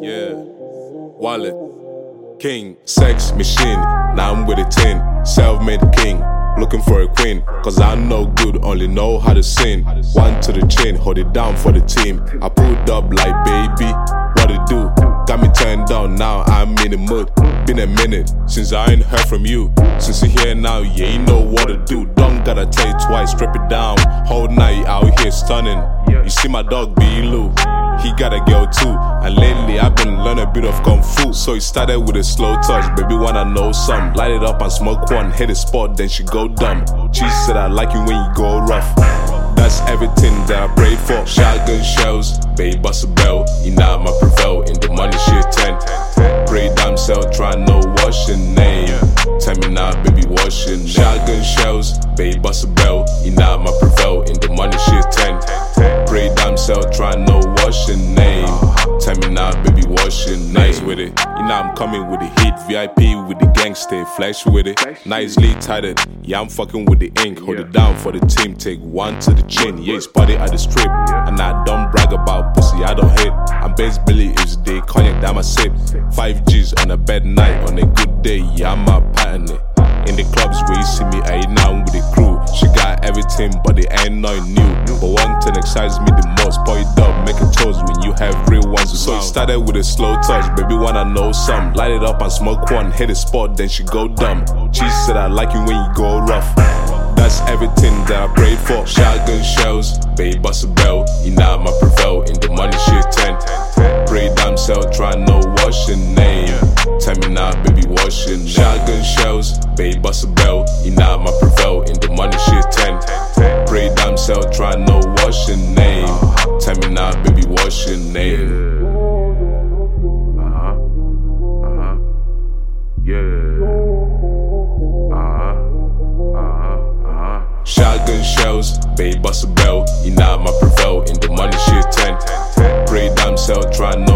Yeah. Wallet. King. Sex machine. Now I'm with a 10. Self made king. Looking for a queen. Cause I'm no good, only know how to sing. One to the chin, hold it down for the team. I pulled up like baby. What it do? Got me turned down, now I'm in the mood. Been a minute since I ain't heard from you. Since you're here now, yeah, you know what to do. Don't gotta tell you twice, strip it down. Whole night out here stunning. You see my dog B. Lou. He got a girl too, and lately I've been learning a bit of kung fu. So he started with a slow touch, baby wanna know some. Light it up and smoke one, hit a spot, then she go dumb. She said I like you when you go rough. That's everything that I prayed for. Shotgun shells, baby bust a bell. You know I'ma prevail in the money shit 10. Free dime self, try no washing name. Tell me now, baby, washing. Eh? Shotgun shells, baby, bust a bell. You know my. Nice with it. You know I'm coming with the heat. VIP with the gangster, flash with it. Nicely tighted. Yeah, I'm fucking with the ink. Hold it down for the team. Take one to the chin. Yeah, it's party at the strip. And I don't brag about pussy, I don't hit. I'm base Billy is the cognac that I sip. Five G's on a bad night. On a good day, yeah, I'm a pattern it. In the clubs where you see me, I now with the crew. She got everything, but it ain't nothing new. But one thing excites me the most. Up, make a toast when you have real ones. So it started with a slow touch, baby, wanna know some. Light it up and smoke one, hit a spot, then she go dumb. She said I like you when you go rough. That's everything that I prayed for. Shotgun shells, baby bust a bell. You know my prevail in the money shit ten. Pray damn self, try babe, bust a bell. You know my prevail in the money shit ten. Pray damn self, try no what's your name. Tell me now, baby, what's your name? Uh-huh. Uh-huh. Yeah. Uh-huh. Uh-huh. Uh-huh. Shotgun shells, babe, bust a bell. You know my prevail in the money shit ten. Pray damn self, try no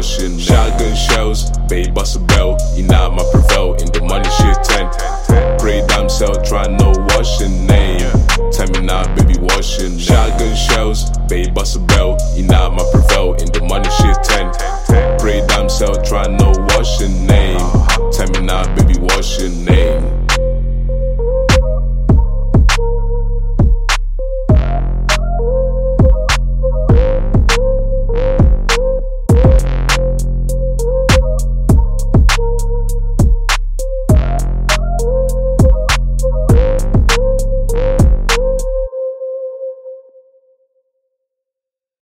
baby, name? Shotgun shells, babe, bust a bell. You know my prevail in the money shit ten. Pray damn self, try no your name. Tell me now, baby, name? Shotgun shells, babe, bust a bell. You know my prevail in the money shit ten. Pray damn self, try no your name. Tell me now, baby, your name?